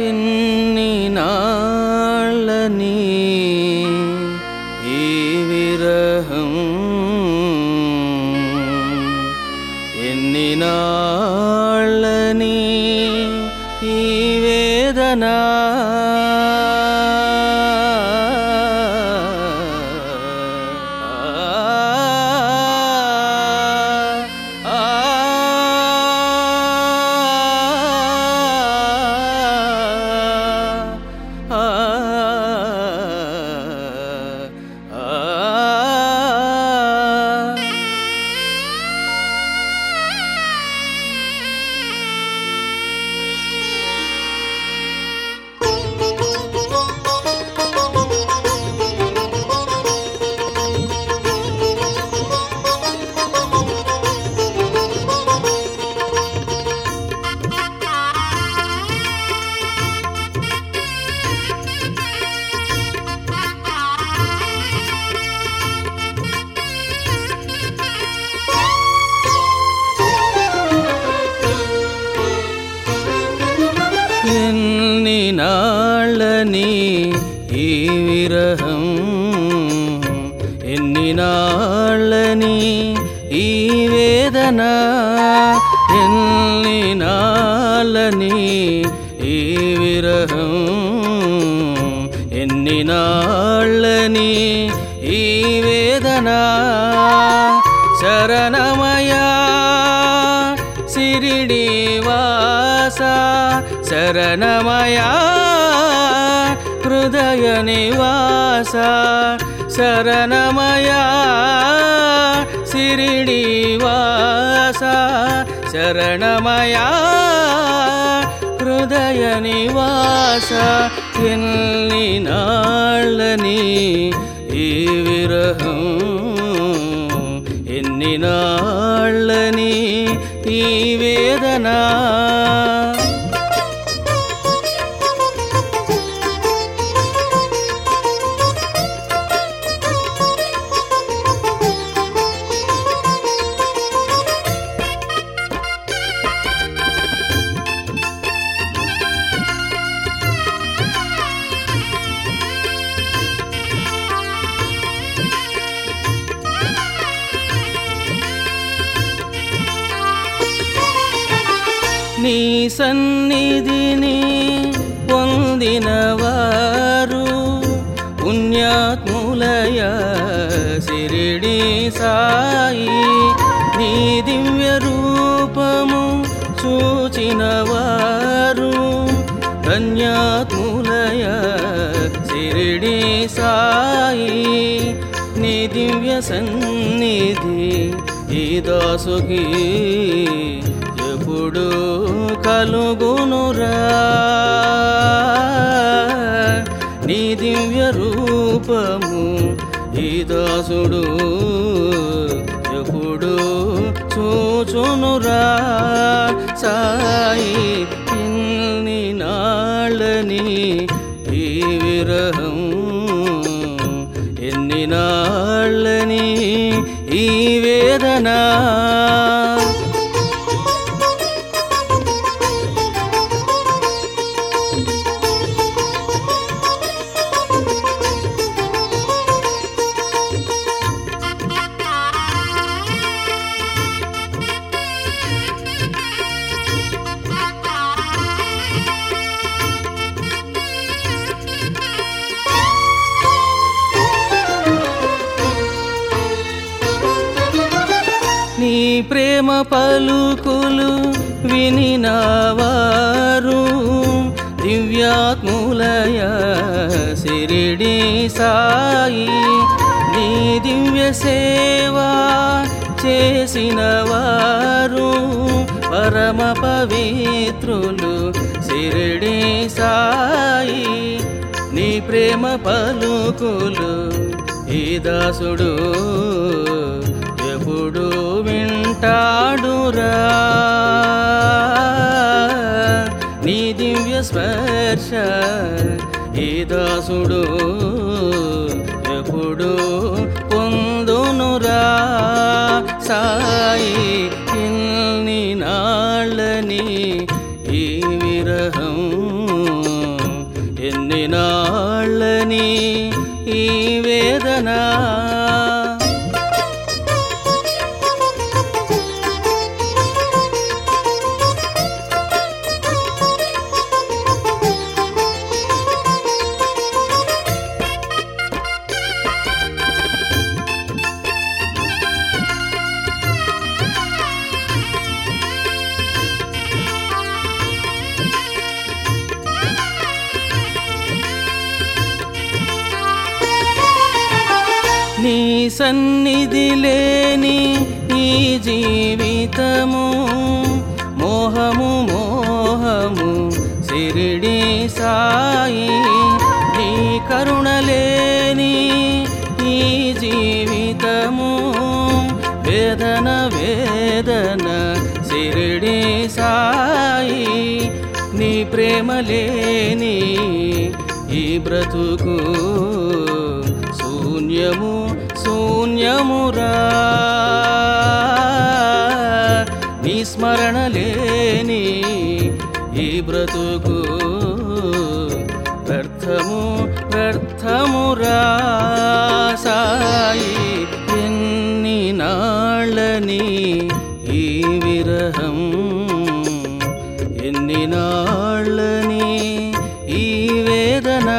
ఎన్ని నాళ్ళని ఈ విరహం ఎన్ని నాళ్ళని ఈ നീ ഈ വിരഹം എന്നിനാളനി ഈ വേദന എന്നിനാളനി ഈ വിരഹം എന്നിനാളനി ഈ വേദന ശരണമയ ശിരിടിവാസ ശരണമയാ నివాస శరణమయా సిరిడివాస శరణమయా హృదయ నివాస ఎన్ని నాళ్ళని ఈ విరహం. ఎన్ని నాళ్ళని ఈ వేదనా నీ సన్నిధిని పొందిన వారు పుణ్యాత్ములయ సిరిడి సాయి. నీ దివ్య రూపము చూచిన వారు ధన్యాత్ములయ సిరిడి సాయి. నీ దివ్య సన్నిధి ఈ దాసుకి ఎప్పుడు కలుగునురా. నీ దివ్య రూపము ఈ దాసుడు ఎప్పుడు చూచునురా. సాయి ఇన్ని నాళ్ళని ప్రేమ పలుకులు వినినవారు. దివ్యాత్ములయ సిరిడి సాయి నీ దివ్య సేవా చేసిన వారు పరమ పవిత్రులు సిరిడి సాయి నీ ప్రేమ పలుకులు ఈ దాసుడు వింటాడురా నీ దివ్య స్పర్శ ఈ దాసుడు ఎప్పుడు పొందునురా సాయి ఇన్ని నాళ్ళని ఈ విరహం ఎన్ని నాళ్ళని నీ సన్నిధి లేని నీ జీవితము మోహము మోహము సిరిడి సాయి. నీ కరుణ లేని నీ జీవితము వేదన వేదన సిరిడి సాయి. నీ ప్రేమ లేని ఈ బ్రతుకు శూన్యము శూన్యమురా నీ స్మరణ లేని ఈ బ్రతుకు వ్యర్థము వ్యర్థమురా సాయి ఎన్ని నాళ్ళని ఈ విరహం ఎన్ని నాళ్ళని ఈ వేదన